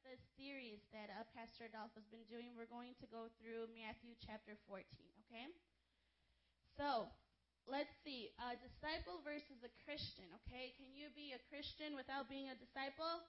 the series that uh, Pastor Adolfo's been doing. We're going to go through Matthew chapter 14, okay? So, let's see. A disciple versus a Christian, okay? Can you be a Christian without being a disciple?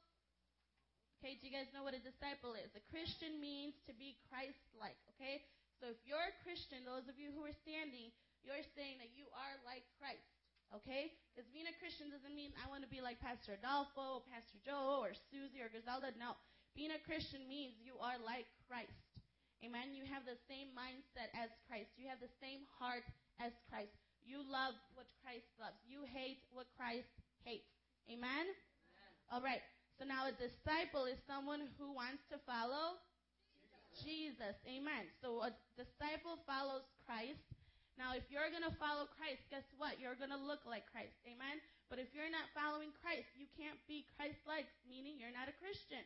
Okay, do you guys know what a disciple is? A Christian means to be Christ like, okay? So if you're a Christian, those of you who are standing, you're saying that you are like Christ. Okay? Because being a Christian doesn't mean I want to be like Pastor Adolfo, Pastor Joe, or Suzy, or Griselda. No. Being a Christian means you are like Christ. Amen? You have the same mindset as Christ. You have the same heart as Christ. You love what Christ loves. You hate what Christ hates. Amen? Amen. All right. So now a disciple is someone who wants to follow Jesus. Jesus. Amen. So a disciple follows Christ now, if you're going to follow Christ, guess what? You're going to look like Christ. Amen? But if you're not following Christ, you can't be Christ like, meaning you're not a Christian.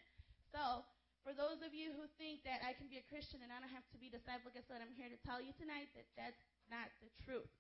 So, for those of you who think that I can be a Christian and I don't have to be disciple, guess what? I'm here to tell you tonight that that's not the truth.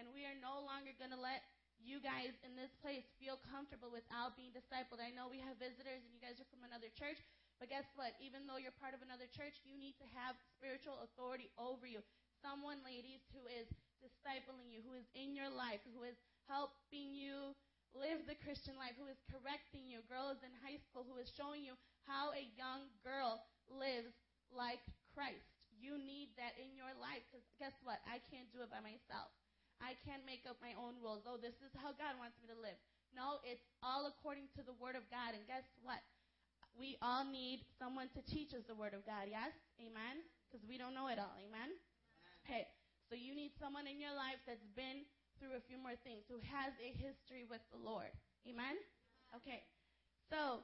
And we are no longer going to let you guys in this place feel comfortable without being discipled. I know we have visitors and you guys are from another church, but guess what? Even though you're part of another church, you need to have spiritual authority over you someone, ladies, who is discipling you, who is in your life, who is helping you live the Christian life, who is correcting you, girls in high school, who is showing you how a young girl lives like Christ. You need that in your life because guess what? I can't do it by myself. I can't make up my own rules. Oh, this is how God wants me to live. No, it's all according to the Word of God. And guess what? We all need someone to teach us the Word of God. Yes? Amen? Because we don't know it all. Amen? Okay, so you need someone in your life that's been through a few more things, who has a history with the Lord. Amen? Okay, so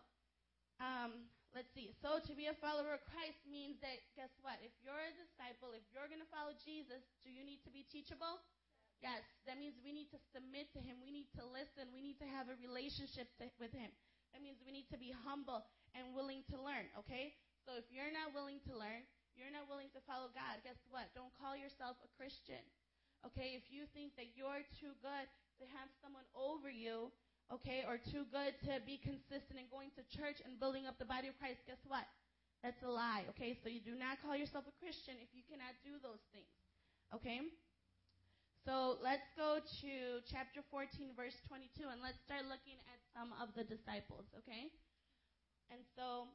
um, let's see. So to be a follower of Christ means that, guess what? If you're a disciple, if you're going to follow Jesus, do you need to be teachable? Yes, that means we need to submit to Him. We need to listen. We need to have a relationship to, with Him. That means we need to be humble and willing to learn, okay? So if you're not willing to learn, you're not willing to follow God, guess what? Don't call yourself a Christian. Okay, if you think that you're too good to have someone over you, okay, or too good to be consistent in going to church and building up the body of Christ, guess what? That's a lie, okay? So you do not call yourself a Christian if you cannot do those things, okay? So let's go to chapter 14, verse 22, and let's start looking at some of the disciples, okay? And so,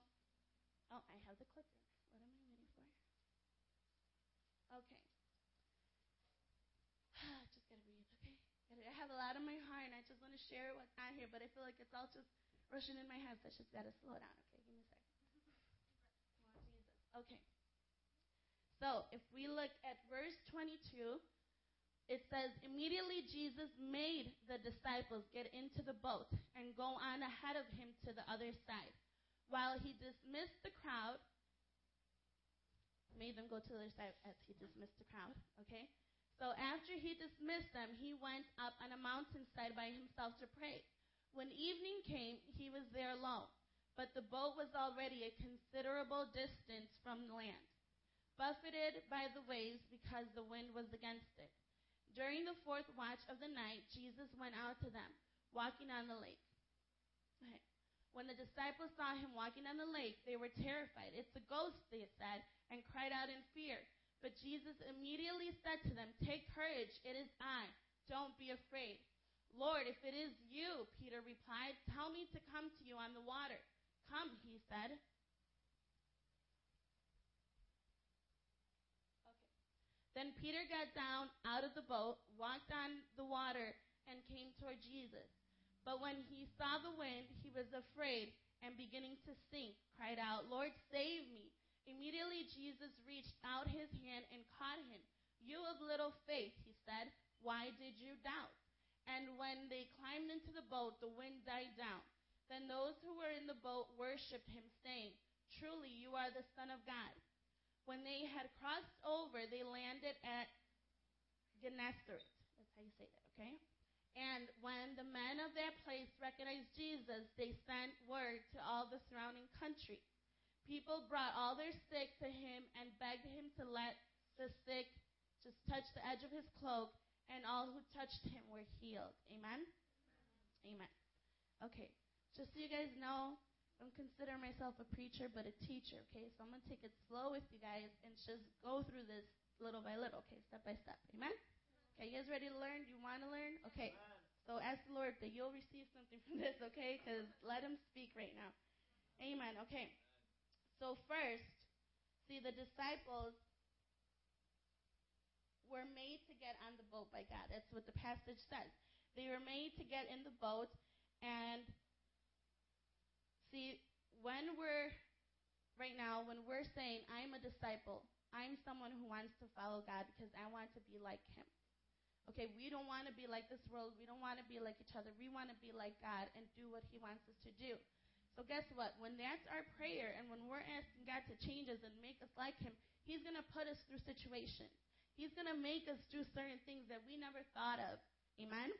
oh, I have the clicker. What am I waiting for? Okay. just gotta breathe, okay? I have a lot on my want to share what's not here, but I feel like it's all just rushing in my head, so I just gotta slow down, okay? Give me a second. Okay. So, if we look at verse 22, it says, Immediately Jesus made the disciples get into the boat and go on ahead of him to the other side. While he dismissed the crowd, made them go to the other side as he dismissed the crowd. Okay? So after he dismissed them, he went up on a mountainside by himself to pray. When evening came, he was there alone, but the boat was already a considerable distance from the land, buffeted by the waves because the wind was against it. During the fourth watch of the night, Jesus went out to them, walking on the lake. Okay. When the disciples saw him walking on the lake, they were terrified. It's a ghost, they said, and cried out in fear. But Jesus immediately said to them, Take courage, it is I. Don't be afraid. Lord, if it is you, Peter replied, tell me to come to you on the water. Come, he said. Okay. Then Peter got down out of the boat, walked on the water, and came toward Jesus. But when he saw the wind, he was afraid and beginning to sink, cried out, Lord, save me. Immediately Jesus reached out his hand and caught him. You of little faith, he said, why did you doubt? And when they climbed into the boat, the wind died down. Then those who were in the boat worshipped him, saying, Truly you are the Son of God. When they had crossed over, they landed at Gennesaret. That's how you say that, okay? And when the men of that place recognized Jesus, they sent word to all the surrounding country. People brought all their sick to him and begged him to let the sick just touch the edge of his cloak, and all who touched him were healed. Amen? Amen. Okay. Just so you guys know, I don't consider myself a preacher, but a teacher, okay? So I'm going to take it slow with you guys and just go through this little by little, okay? Step by step. Amen? Okay, you guys ready to learn? You want to learn? Okay. So ask the Lord that you'll receive something from this, okay? Because let Him speak right now. Amen. Okay. So first, see, the disciples were made to get on the boat by God. That's what the passage says. They were made to get in the boat and See, when we're, right now, when we're saying, I'm a disciple, I'm someone who wants to follow God because I want to be like Him. Okay, we don't want to be like this world. We don't want to be like each other. We want to be like God and do what He wants us to do. So, guess what? When that's our prayer and when we're asking God to change us and make us like Him, He's going to put us through situations. He's going to make us do certain things that we never thought of. Amen?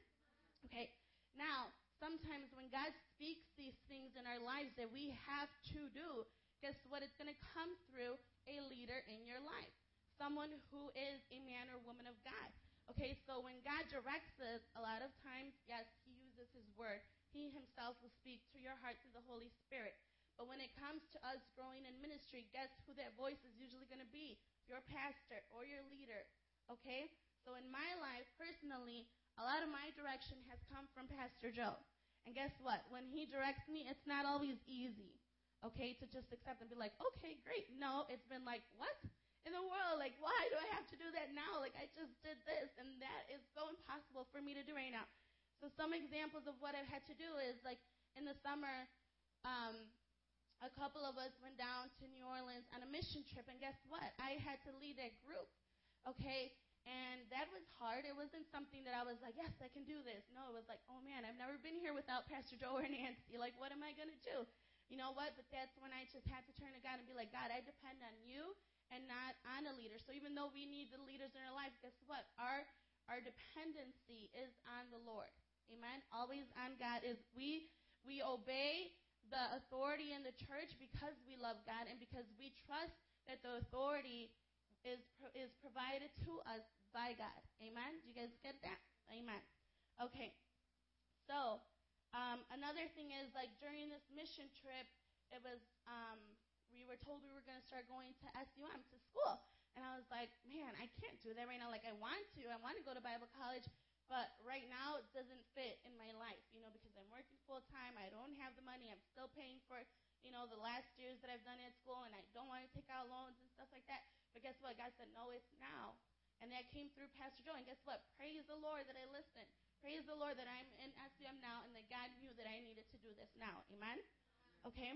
Okay, now, sometimes when God speaks these things in our lives that we have to do, guess what? It's going to come through a leader in your life, someone who is a man or woman of God. Okay, so when God directs us, a lot of times, yes, He uses His word. He Himself will speak to your heart through the Holy Spirit. But when it comes to us growing in ministry, guess who that voice is usually going to be? Your pastor or your leader. Okay? So in my life, personally, a lot of my direction has come from Pastor Joe. And guess what? When he directs me, it's not always easy, okay, to just accept and be like, okay, great. No, it's been like, what in the world? Like, why do I have to do that now? Like, I just did this, and that is so impossible for me to do right now. So, some examples of what I've had to do is like in the summer, um, a couple of us went down to New Orleans on a mission trip, and guess what? I had to lead that group, okay? And that was hard. It wasn't something that I was like, yes, I can do this. No, it was like, oh man, I've never been here without Pastor Joe or Nancy. Like, what am I going to do? You know what? But that's when I just had to turn to God and be like, God, I depend on you and not on a leader. So even though we need the leaders in our life, guess what? Our our dependency is on the Lord. Amen. Always on God is we we obey the authority in the church because we love God and because we trust that the authority is, is provided to us by God. Amen? Do you guys get that? Amen. Okay. So, um, another thing is, like, during this mission trip, it was, um, we were told we were going to start going to SUM, to school. And I was like, man, I can't do that right now. Like, I want to. I want to go to Bible college. But right now, it doesn't fit in my life, you know, because I'm working full time. I don't have the money. I'm still paying for, you know, the last years that I've done at school, and I don't want to take out loans and stuff like that. But guess what? God said, no, it's now. And that came through Pastor Joe. And guess what? Praise the Lord that I listened. Praise the Lord that I'm in SUM now and that God knew that I needed to do this now. Amen? Okay?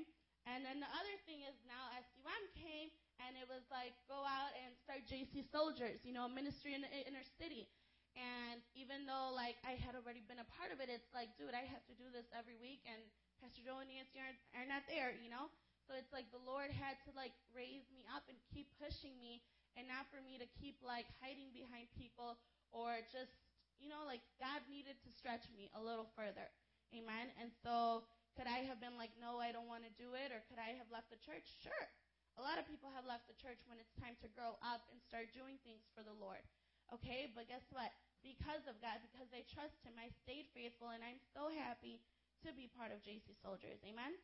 And then the other thing is now SUM came and it was like go out and start JC Soldiers, you know, ministry in the inner city. And even though like I had already been a part of it, it's like, dude, I have to do this every week and Pastor Joe and Nancy are, are not there, you know? So it's like the Lord had to like raise me up and keep pushing me and not for me to keep like hiding behind people or just, you know, like God needed to stretch me a little further. Amen. And so could I have been like, no, I don't want to do it? Or could I have left the church? Sure. A lot of people have left the church when it's time to grow up and start doing things for the Lord. Okay, but guess what? Because of God, because I trust Him, I stayed faithful, and I'm so happy to be part of JC Soldiers. Amen?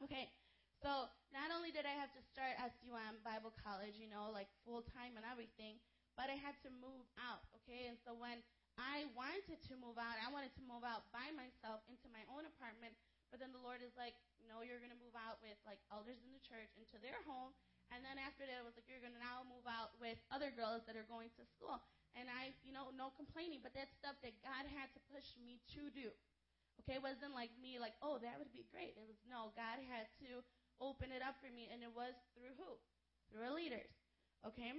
Okay, so not only did I have to start SUM Bible College, you know, like full time and everything, but I had to move out, okay? And so when I wanted to move out, I wanted to move out by myself into my own apartment, but then the Lord is like, no, you're going to move out with like elders in the church into their home. And then after that, it was like, you're going to now move out with other girls that are going to school. And I, you know, no complaining, but that's stuff that God had to push me to do. Okay, it wasn't like me, like, oh, that would be great. It was, no, God had to open it up for me, and it was through who? Through our leaders. Okay?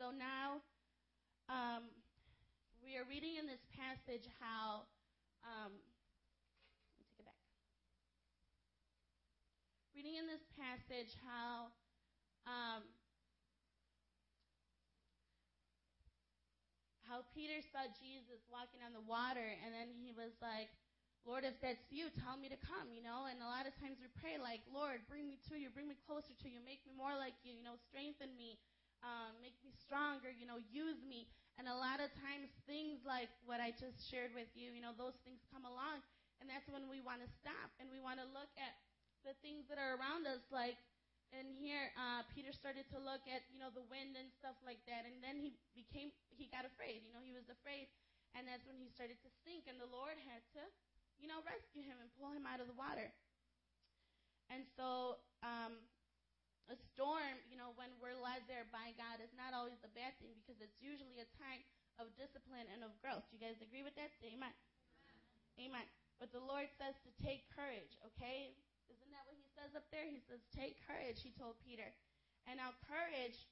So now um, we are reading in this passage how. Um, let me take it back. Reading in this passage how. Um, how Peter saw Jesus walking on the water, and then he was like, Lord, if that's you, tell me to come, you know? And a lot of times we pray, like, Lord, bring me to you, bring me closer to you, make me more like you, you know, strengthen me, um, make me stronger, you know, use me. And a lot of times things like what I just shared with you, you know, those things come along, and that's when we want to stop and we want to look at the things that are around us, like and here uh, Peter started to look at you know the wind and stuff like that, and then he became he got afraid. You know, he was afraid, and that's when he started to sink, and the Lord had to you know rescue him and pull him out of the water. And so um, a storm, you know, when we're led there by God, is not always a bad thing because it's usually a time of discipline and of growth. Do you guys agree with that? Say amen. Amen. amen. But the Lord says to take courage, okay? Isn't that what says up there? He says, Take courage, he told Peter. And now, courage,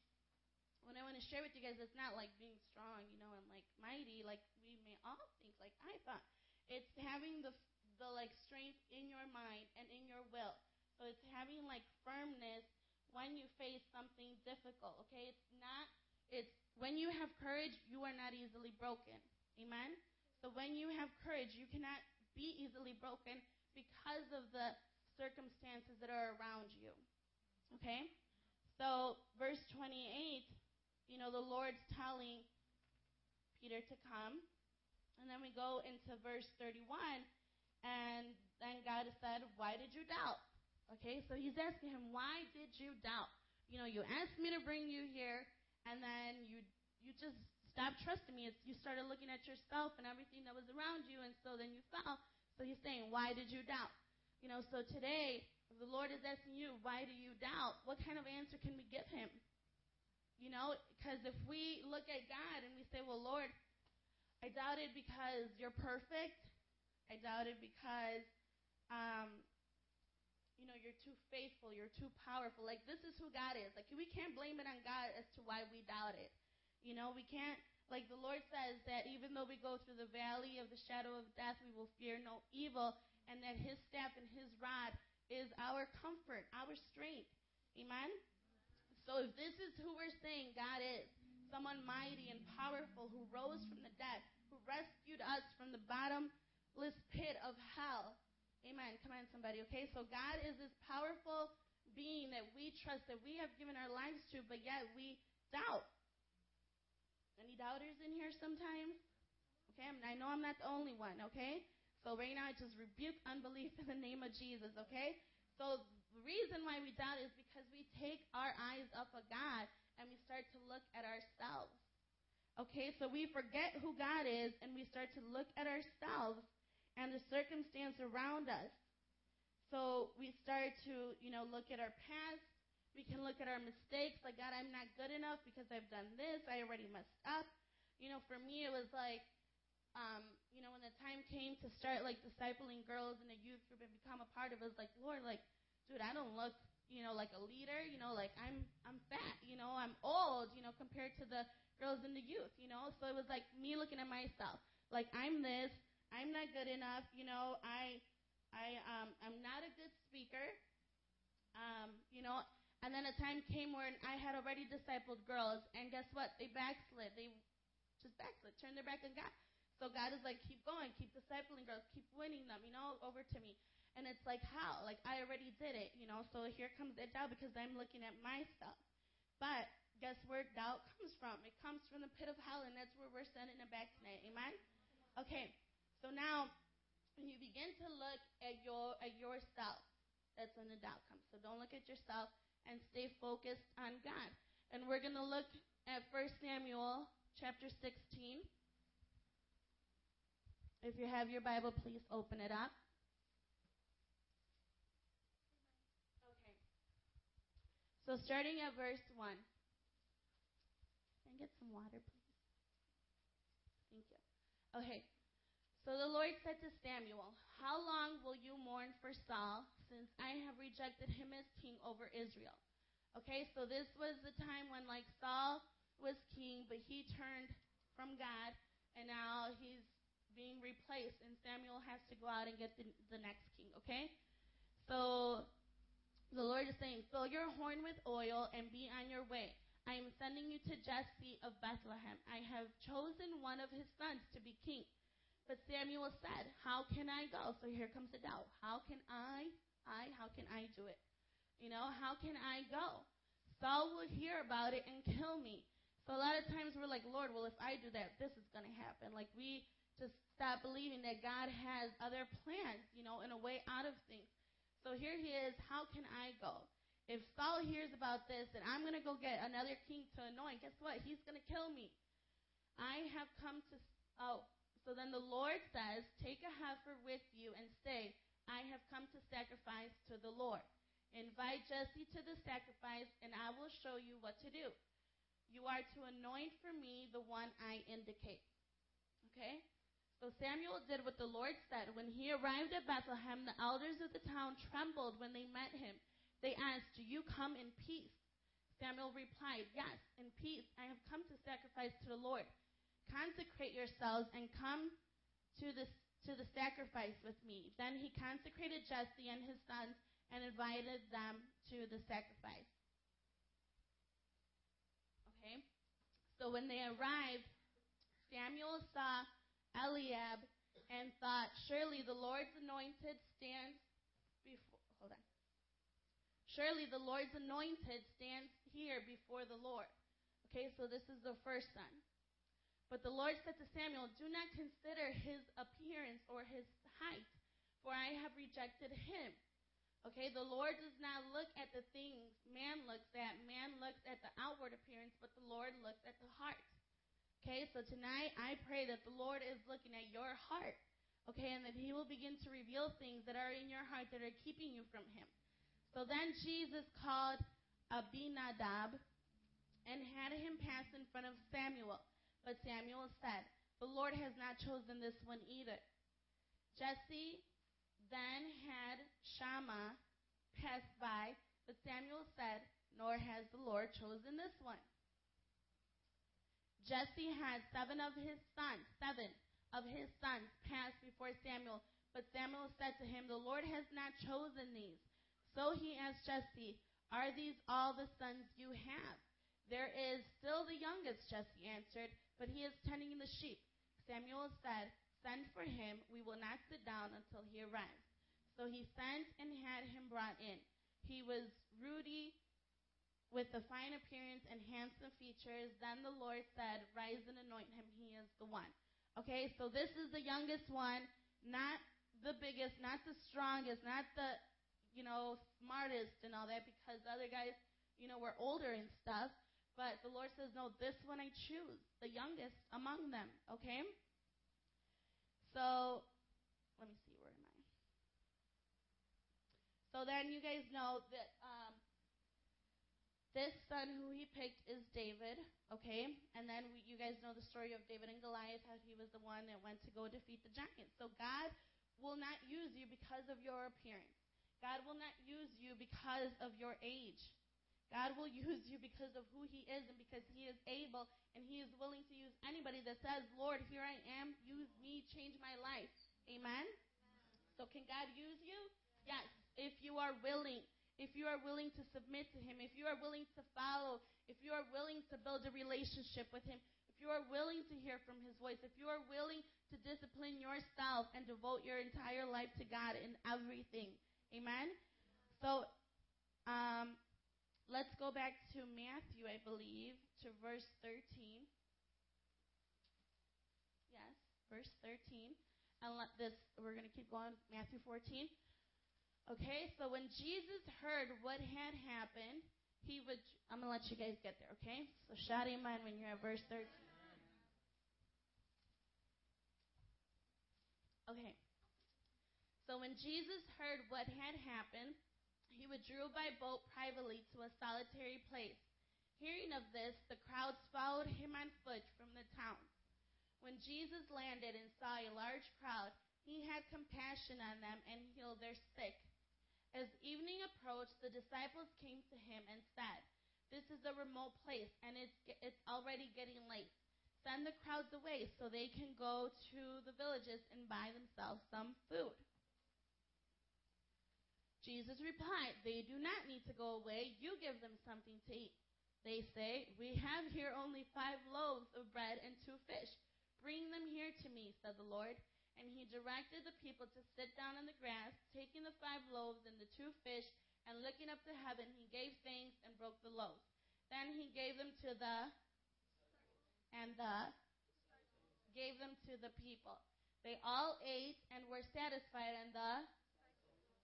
what I want to share with you guys, is not like being strong, you know, and like mighty, like we may all think, like I thought. It's having the, the like strength in your mind and in your will. So it's having like firmness when you face something difficult, okay? It's not, it's when you have courage, you are not easily broken. Amen? So when you have courage, you cannot be easily broken because of the circumstances that are around you. Okay? So, verse 28, you know, the Lord's telling Peter to come. And then we go into verse 31, and then God said, Why did you doubt? Okay, so he's asking him, Why did you doubt? You know, you asked me to bring you here, and then you you just stopped trusting me. It's, you started looking at yourself and everything that was around you, and so then you fell. So he's saying, Why did you doubt? You know, so today, if the Lord is asking you, why do you doubt? What kind of answer can we give him? You know, because if we look at God and we say, well, Lord, I doubted because you're perfect. I doubted because, um, you know, you're too faithful. You're too powerful. Like, this is who God is. Like, we can't blame it on God as to why we doubt it. You know, we can't, like the Lord says that even though we go through the valley of the shadow of death, we will fear no evil and that his staff and his rod is our comfort, our strength. Amen? So if this is who we're saying God is, someone mighty and powerful who rose from the dead, who rescued us from the bottomless pit of hell. Amen. Come on, somebody. Okay, so God is this powerful being that we trust, that we have given our lives to, but yet we doubt. Any doubters in here sometimes? Okay, I know I'm not the only one, okay? So right now, I just rebuke unbelief in the name of Jesus, okay? So the reason why we doubt is because we take our eyes off of God and we start to look at ourselves. Okay, so we forget who God is and we start to look at ourselves and the circumstance around us. So we start to, you know, look at our past. We can look at our mistakes, like, God, I'm not good enough because I've done this. I already messed up. You know, for me, it was like, um, you know, when the time came to start like discipling girls in a youth group and become a part of it, it was like, Lord, like, dude, I don't look, you know, like a leader, you know, like I'm I'm fat, you know, I'm old, you know, compared to the girls in the youth, you know. So it was like me looking at myself. Like I'm this, I'm not good enough, you know, I I um I'm not a good speaker. Um, you know, and then a time came where I had already discipled girls, and guess what? They backslid. They just backslid, turned their back on God. So God is like, keep going, keep discipling girls, keep winning them, you know, over to me. And it's like, how? Like, I already did it, you know, so here comes the doubt because I'm looking at myself. But guess where doubt comes from? It comes from the pit of hell, and that's where we're sending it back tonight. Amen? Okay, so now when you begin to look at your at yourself, that's when the doubt comes. So don't look at yourself and stay focused on God. And we're going to look at 1 Samuel chapter 16. If you have your Bible, please open it up. Okay. So starting at verse 1. Can I get some water, please? Thank you. Okay. So the Lord said to Samuel, How long will you mourn for Saul, since I have rejected him as king over Israel? Okay, so this was the time when like Saul was king, but he turned from God, and now he's being replaced, and Samuel has to go out and get the, the next king, okay? So the Lord is saying, Fill your horn with oil and be on your way. I am sending you to Jesse of Bethlehem. I have chosen one of his sons to be king. But Samuel said, How can I go? So here comes the doubt. How can I? I, how can I do it? You know, how can I go? Saul will hear about it and kill me. So a lot of times we're like, Lord, well, if I do that, this is going to happen. Like we just stop believing that God has other plans, you know, in a way out of things. So So here he is. How can I go? If Saul hears about this and I'm going to go get another king to anoint, guess what? He's going to kill me. I have come to. Oh, so then the Lord says, Take a heifer with you and say, I have come to sacrifice to the Lord. Invite Jesse to the sacrifice, and I will show you what to do. You are to anoint for me the one I indicate. Okay? So Samuel did what the Lord said. When he arrived at Bethlehem, the elders of the town trembled when they met him. They asked, Do you come in peace? Samuel replied, Yes, in peace. I have come to sacrifice to the Lord. Consecrate yourselves and come to the, to the sacrifice with me. Then he consecrated Jesse and his sons and invited them to the sacrifice. Okay? So when they arrived, Samuel saw Eliab and thought, Surely the Lord's anointed stands before. Hold on. Surely the Lord's anointed stands here before the Lord. Okay, so this is the first son. But the Lord said to Samuel, Do not consider his appearance or his height, for I have rejected him. Okay, the Lord does not look at the things man looks at. Man looks at the outward appearance, but the Lord looks at the heart. Okay, so tonight I pray that the Lord is looking at your heart. Okay, and that He will begin to reveal things that are in your heart that are keeping you from Him. So then Jesus called Abinadab and had him pass in front of Samuel. But Samuel said, The Lord has not chosen this one either. Jesse then had Shammah pass by, but Samuel said, Nor has the Lord chosen this one. Jesse had seven of his sons, seven of his sons passed before Samuel, but Samuel said to him, The Lord has not chosen these. So he asked Jesse, Are these all the sons you have? There is still the youngest, Jesse answered, but he is tending the sheep. Samuel said, Send for him. We will not sit down until he arrives. So he sent and had him brought in. He was ruddy with a fine appearance and handsome features. Then the Lord said, Rise and anoint him. He is the one. Okay, so this is the youngest one, not the biggest, not the strongest, not the, you know, smartest and all that, because other guys, you know, were older and stuff. But the Lord says, No, this one I choose, the youngest among them. Okay? So, let me see, where am I? So then you guys know that um, this son who he picked is David, okay? And then we, you guys know the story of David and Goliath, how he was the one that went to go defeat the giant. So God will not use you because of your appearance. God will not use you because of your age. God will use you because of who He is and because He is able and He is willing to use anybody that says, Lord, here I am, use me, change my life. Amen? So, can God use you? Yes, if you are willing. If you are willing to submit to Him, if you are willing to follow, if you are willing to build a relationship with Him, if you are willing to hear from His voice, if you are willing to discipline yourself and devote your entire life to God in everything. Amen? So, um, Let's go back to Matthew, I believe, to verse 13. Yes, verse 13. And let this, we're going to keep going, Matthew 14. Okay, so when Jesus heard what had happened, he would, I'm going to let you guys get there, okay? So shout amen when you're at verse 13. Okay. So when Jesus heard what had happened, he withdrew by boat privately to a solitary place. Hearing of this, the crowds followed him on foot from the town. When Jesus landed and saw a large crowd, he had compassion on them and healed their sick. As evening approached, the disciples came to him and said, This is a remote place, and it's, it's already getting late. Send the crowds away so they can go to the villages and buy themselves some food. Jesus replied, They do not need to go away. You give them something to eat. They say, We have here only five loaves of bread and two fish. Bring them here to me, said the Lord. And he directed the people to sit down on the grass, taking the five loaves and the two fish, and looking up to heaven, he gave thanks and broke the loaves. Then he gave them to the and the gave them to the people. They all ate and were satisfied, and the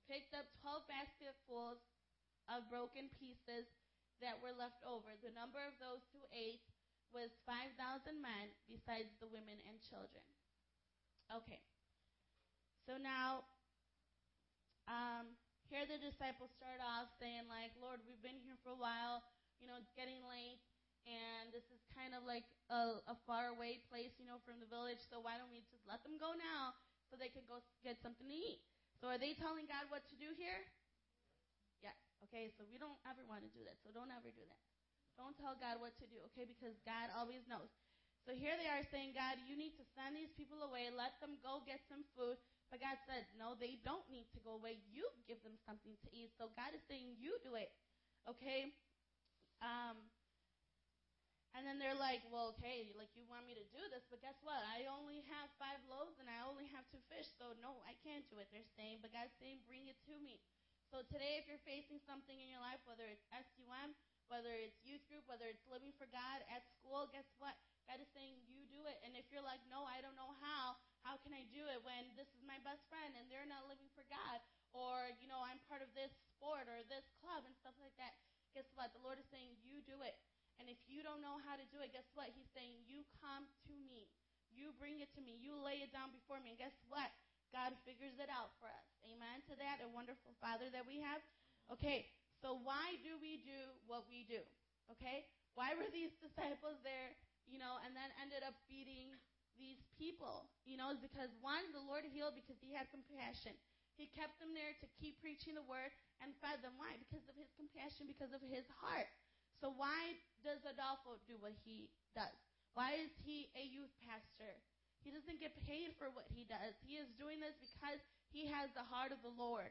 picked up 12 basketfuls of broken pieces that were left over. The number of those who ate was 5,000 men, besides the women and children. Okay. So now, um, here the disciples start off saying, like, Lord, we've been here for a while. You know, it's getting late. And this is kind of like a, a far away place, you know, from the village. So why don't we just let them go now so they can go get something to eat? So are they telling God what to do here? Yes. Okay, so we don't ever want to do that. So don't ever do that. Don't tell God what to do, okay? Because God always knows. So here they are saying, God, you need to send these people away. Let them go get some food. But God said, no, they don't need to go away. You give them something to eat. So God is saying, you do it, okay? Um, and then they're like, well, okay, like you want me to do this, but guess what? I only have five loaves and I only have two fish, so no, I can't do it. They're saying, but God's saying, bring it to me. So today, if you're facing something in your life, whether it's SUM, whether it's youth group, whether it's living for God at school, guess what? God is saying, you do it. And if you're like, no, I don't know how, how can I do it when this is my best friend and they're not living for God? Or, you know, I'm part of this sport or this club and stuff like that. Guess what? The Lord is saying, you do it. And if you don't know how to do it, guess what? He's saying, You come to me. You bring it to me. You lay it down before me. And guess what? God figures it out for us. Amen to that. A wonderful Father that we have. Okay, so why do we do what we do? Okay? Why were these disciples there, you know, and then ended up feeding these people? You know, it's because one, the Lord healed because he had compassion. He kept them there to keep preaching the word and fed them. Why? Because of his compassion, because of his heart. So why does Adolfo do what he does? Why is he a youth pastor? He doesn't get paid for what he does. He is doing this because he has the heart of the Lord.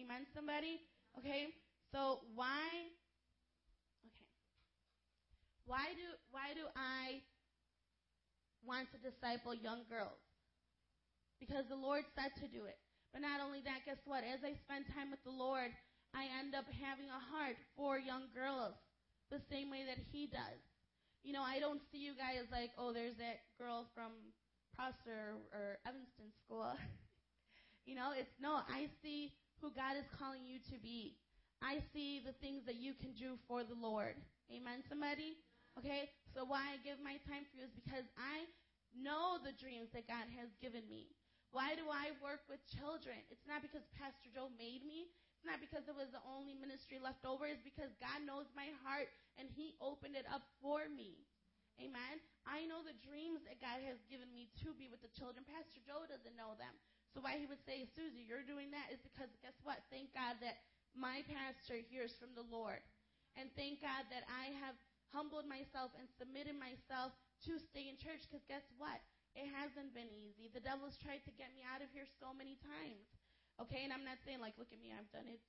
Amen, somebody? Okay? So why. Why do why do I want to disciple young girls? Because the Lord said to do it. But not only that, guess what? As I spend time with the Lord, I end up having a heart for young girls the same way that he does. You know, I don't see you guys like, oh, there's that girl from Prosser or Evanston School. you know, it's no, I see who God is calling you to be. I see the things that you can do for the Lord. Amen, somebody? Okay? So why I give my time for you is because I know the dreams that God has given me. Why do I work with children? It's not because Pastor Joe made me It's not because it was the only ministry left over. It's because God knows my heart and He opened it up for me. Amen. I know the dreams that God has given me to be with the children. Pastor Joe doesn't know them. So why he would say, Suzy, you're doing that is because guess what? Thank God that my pastor hears from the Lord. And thank God that I have humbled myself and submitted myself to stay in church because guess what? It hasn't been easy. The devil's tried to get me out of here so many times. Okay, and I'm not saying like, look at me, I've done it.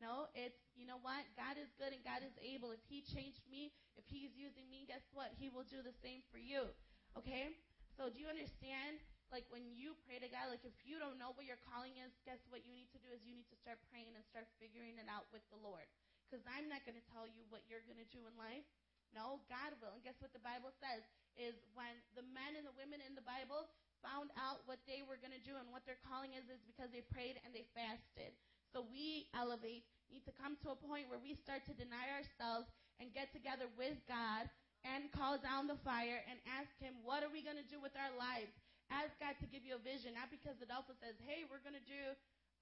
No, it's you know what? God is good and God is able. If He changed me, if He's using me, guess what? He will do the same for you. Okay? So do you understand? Like when you pray to God, like if you don't know what your calling is, guess what you need to do is you need to start praying and start figuring it out with the Lord. Because I'm not going to tell you what you're going to do in life. No, God will. And guess what the Bible says is when the men and the women in the Bible found out what they were going to do and what their calling is, is because they prayed and they fasted. So we elevate, need to come to a point where we start to deny ourselves and get together with God and call down the fire and ask Him, what are we going to do with our lives? Ask God to give you a vision, not because Adolfo says, hey, we're going to do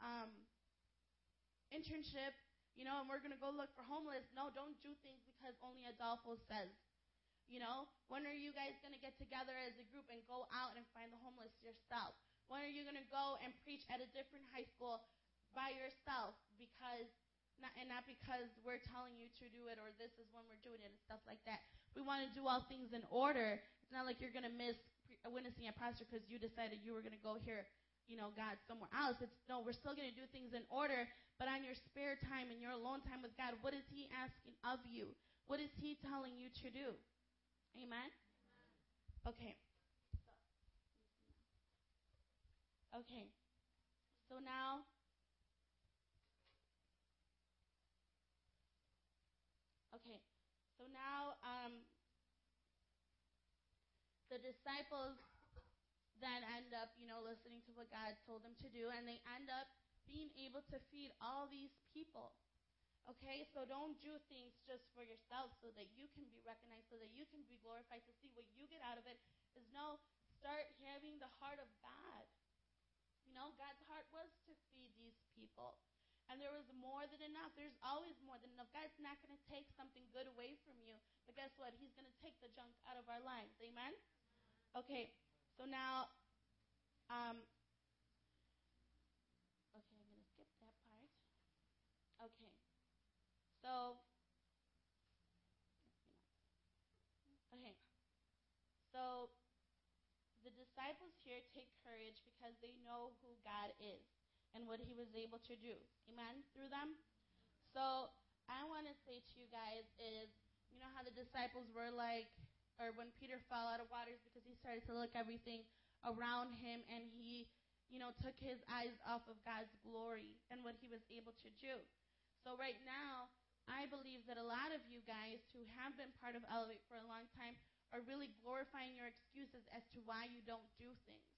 um, internship, you know, and we're going to go look for homeless. No, don't do things because only Adolfo says. You know, when are you guys going to get together as a group and go out and find the homeless yourself? When are you going to go and preach at a different high school by yourself because not, and not because we're telling you to do it or this is when we're doing it and stuff like that. We want to do all things in order. It's not like you're going to miss uh, witnessing at Pastor because you decided you were going to go hear, you know, God somewhere else. It's no, we're still going to do things in order, but on your spare time and your alone time with God, what is He asking of you? What is He telling you to do? Amen? Okay. Okay. So now, okay. So now, um, the disciples then end up, you know, listening to what God told them to do, and they end up, being able to feed all these people. Okay, so don't do things just for yourself so that you can be recognized, so that you can be glorified, to see what you get out of it. Is no, start having the heart of God. You know, God's heart was to feed these people. And there was more than enough. There's always more than enough. God's not going to take something good away from you. But guess what? He's going to take the junk out of our lives. Amen? Okay, so now, um, okay, I'm going to skip that part. Okay, so, okay, so the disciples here take courage because they know who God is and what he was able to do. Amen? Through them. So I want to say to you guys is, you know how the disciples were like, or when Peter fell out of waters because he started to look everything around him and he, you know, took his eyes off of God's glory and what he was able to do. So right now, I believe that a lot of you guys who have been part of Elevate for a long time are really glorifying your excuses as to why you don't do things.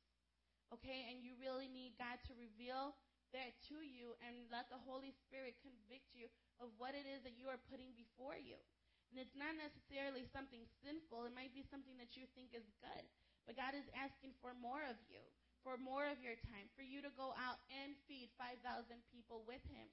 Okay? And you really need God to reveal that to you and let the Holy Spirit convict you of what it is that you are putting before you. And it's not necessarily something sinful, it might be something that you think is good. But God is asking for more of you, for more of your time, for you to go out and feed 5,000 people with Him.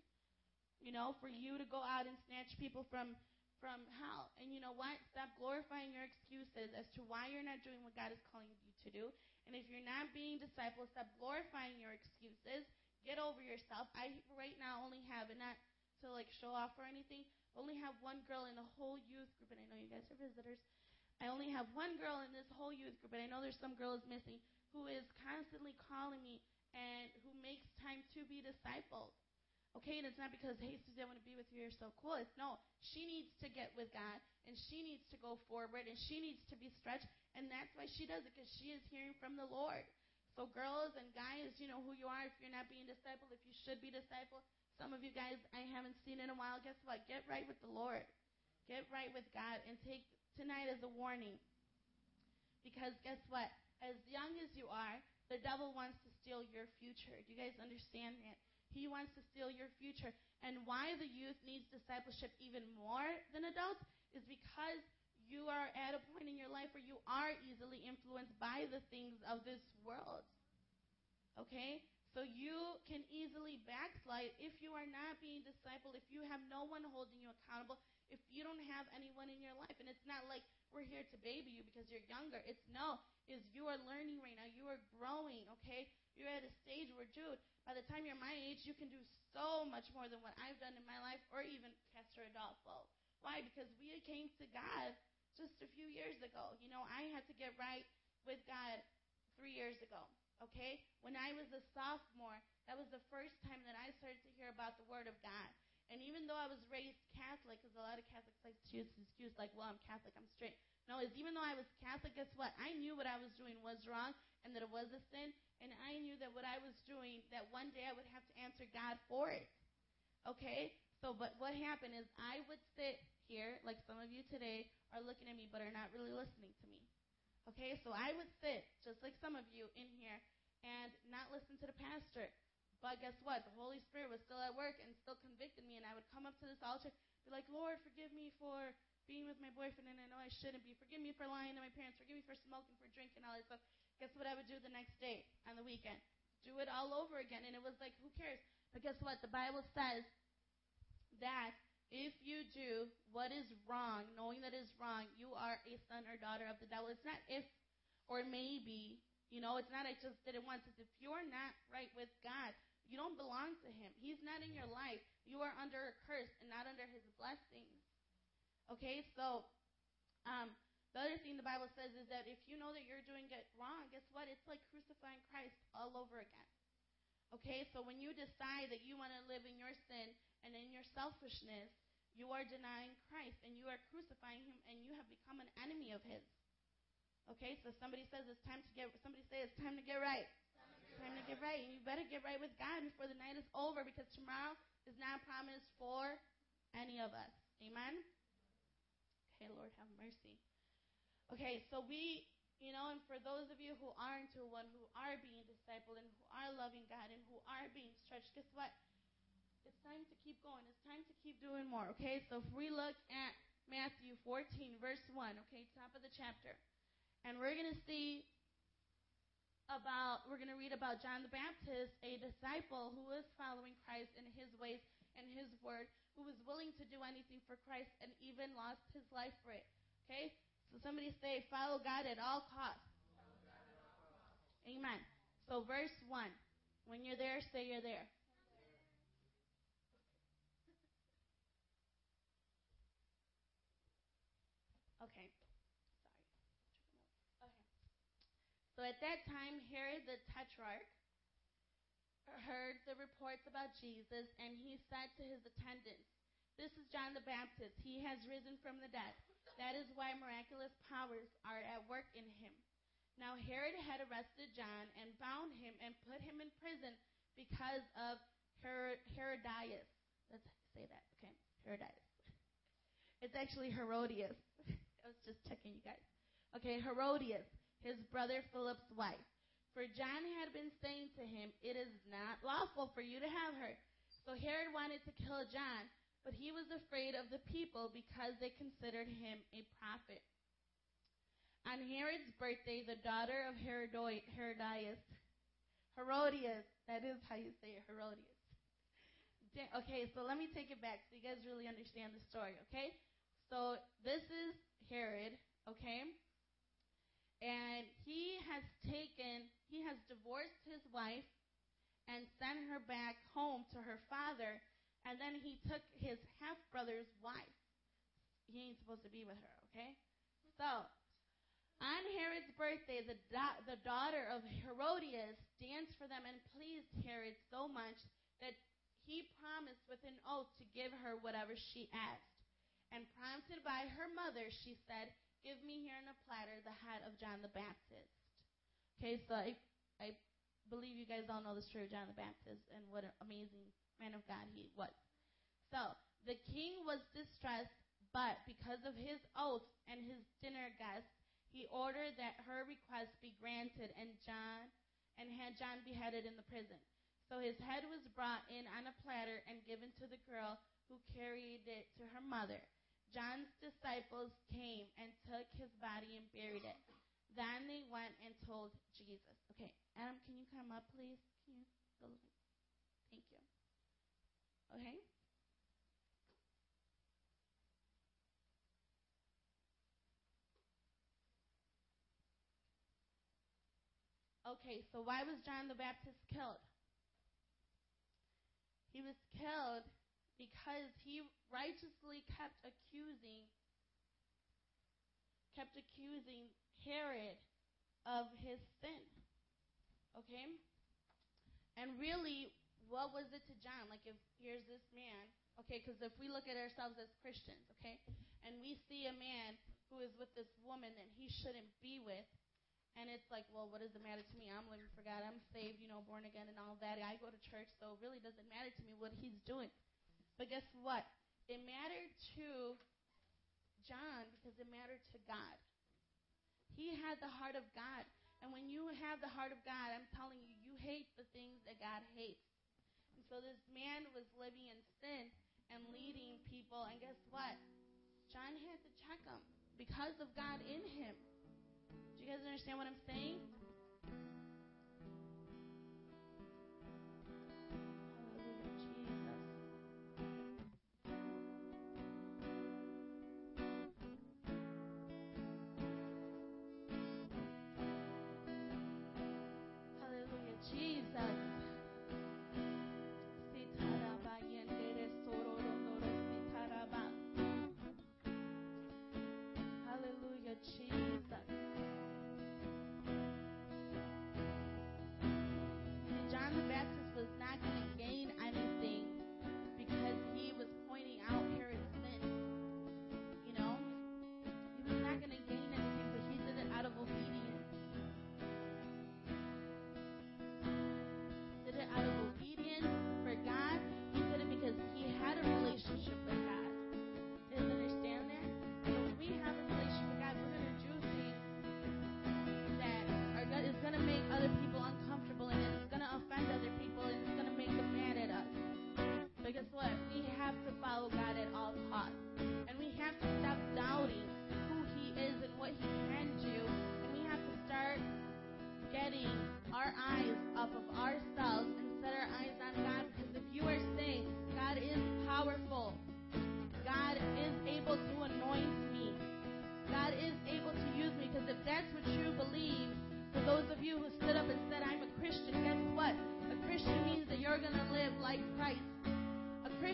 You know, for you to go out and snatch people from from hell. And you know what? Stop glorifying your excuses as to why you're not doing what God is calling you to do. And if you're not being disciples, stop glorifying your excuses. Get over yourself. I right now only have, and not to like show off or anything, only have one girl in the whole youth group, and I know you guys are visitors. I only have one girl in this whole youth group, and I know there's some girls missing who is constantly calling me and who makes time to be discipled. Okay, and it's not because, hey, Suzy, I want to be with you. You're so cool. It's no, she needs to get with God, and she needs to go forward, and she needs to be stretched, and that's why she does it, because she is hearing from the Lord. So, girls and guys, you know who you are. If you're not being discipled, if you should be discipled, some of you guys I haven't seen in a while. Guess what? Get right with the Lord. Get right with God, and take tonight as a warning. Because guess what? As young as you are, the devil wants to steal your future. Do you guys understand that? He wants to steal your future. And why the youth needs discipleship even more than adults is because you are at a point in your life where you are easily influenced by the things of this world. Okay? So you can easily backslide if you are not being discipled, if you have no one holding you accountable, if you don't have anyone in your life. And it's not like we're here to baby you because you're younger. It's no, is you are learning right now. You are growing, okay? You're at a stage where, dude, by the time you're my age, you can do so much more than what I've done in my life, or even Pastor Adolfo. Why? Because we came to God just a few years ago. You know, I had to get right with God three years ago. Okay? When I was a sophomore, that was the first time that I started to hear about the Word of God. And even though I was raised Catholic, because a lot of Catholics like to use excuse like, well, I'm Catholic, I'm straight. No, is even though I was Catholic, guess what? I knew what I was doing was wrong and that it was a sin, and I knew that what I was doing, that one day I would have to answer God for it. Okay? So, but what happened is I would sit here, like some of you today are looking at me, but are not really listening to me. Okay? So I would sit, just like some of you in here, and not listen to the pastor. But guess what? The Holy Spirit was still at work and still convicted me, and I would come up to this altar, be like, Lord, forgive me for being with my boyfriend, and I know I shouldn't be. Forgive me for lying to my parents. Forgive me for smoking, for drinking, all that stuff. Guess what I would do the next day on the weekend? Do it all over again. And it was like, who cares? But guess what? The Bible says that if you do what is wrong, knowing that is wrong, you are a son or daughter of the devil. It's not if or maybe. You know, it's not I just did it once. It's if you're not right with God, you don't belong to Him. He's not in your life. You are under a curse and not under His blessings. Okay, so um, the other thing the Bible says is that if you know that you're doing it wrong, guess what? It's like crucifying Christ all over again. Okay, so when you decide that you want to live in your sin and in your selfishness, you are denying Christ and you are crucifying him and you have become an enemy of his. Okay, so somebody says it's time to get somebody say it's time to get right. Time to get right. And you better get right with God before the night is over because tomorrow is not promised for any of us. Amen? Okay, Lord have mercy. Okay, so we You know, and for those of you who are into one, who are being discipled and who are loving God and who are being stretched, guess what? It's time to keep going. It's time to keep doing more, okay? So if we look at Matthew 14, verse 1, okay, top of the chapter, and we're going to see about, we're going to read about John the Baptist, a disciple who was following Christ in his ways and his word, who was willing to do anything for Christ and even lost his life for it. Okay? So somebody say, follow God at all costs. Amen. So verse 1. When you're there, say you're there. Okay. So at that time, Herod the Tetrarch heard the reports about Jesus, and he said to his attendants, This is John the Baptist. He has risen from the dead. That is why miraculous powers are at work in him. Now Herod had arrested John and bound him and put him in prison because of Herod, Herodias. Let's say that, okay? Herodias. It's actually Herodias. I was just checking you guys. Okay, Herodias his brother Philip's wife. For John had been saying to him, It is not lawful for you to have her. So Herod wanted to kill John, but he was afraid of the people because they considered him a prophet. On Herod's birthday, the daughter of Herodias, Herodias, that is how you say it, Herodias. Okay, so let me take it back so you guys really understand the story, okay? So this is Herod, okay? And he has taken, he has divorced his wife and sent her back home to her father. And then he took his half brother's wife. He ain't supposed to be with her, okay? So, on Herod's birthday, the, da- the daughter of Herodias danced for them and pleased Herod so much that he promised with an oath to give her whatever she asked. And prompted by her mother, she said, Give me here on a platter the head of John the Baptist. Okay, so I, I believe you guys all know the story of John the Baptist and what an amazing man of God he was. So the king was distressed, but because of his oath and his dinner guests, he ordered that her request be granted and John and had John beheaded in the prison. So his head was brought in on a platter and given to the girl who carried it to her mother. John's disciples came and took his body and buried it. Then they went and told Jesus. Okay, Adam, can you come up, please? Can you? Thank you. Okay. Okay, so why was John the Baptist killed? He was killed because he righteously kept accusing kept accusing Herod of his sin. Okay? And really, what was it to John? Like, if here's this man, okay, because if we look at ourselves as Christians, okay, and we see a man who is with this woman that he shouldn't be with, and it's like, well, what does it matter to me? I'm living for God. I'm saved, you know, born again and all that. I go to church, so it really doesn't matter to me what he's doing. But guess what? It mattered to John because it mattered to God. He had the heart of God. And when you have the heart of God, I'm telling you, you hate the things that God hates. And so this man was living in sin and leading people. And guess what? John had to check him because of God in him. Do you guys understand what I'm saying?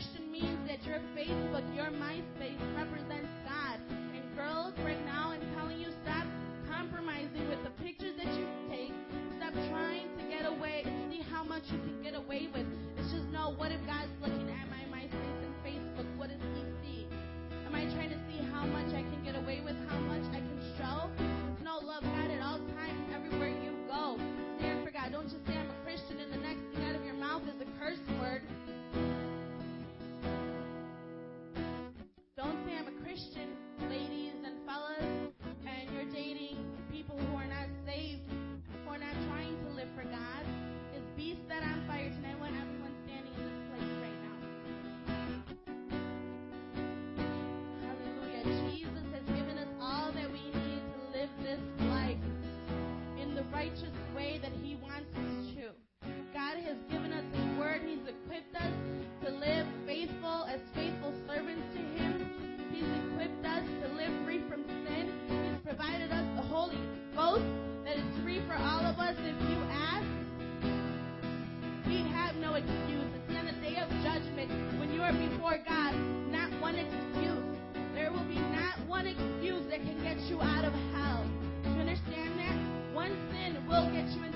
Christian means that your Facebook, your MySpace represents God. And girls, right now I'm telling you, stop compromising with the pictures that you take. Stop trying to get away and see how much you can get away with. It's just know what if God's no excuse. It's in the day of judgment, when you are before God, not one excuse. There will be not one excuse that can get you out of hell. Do you understand that? One sin will get you in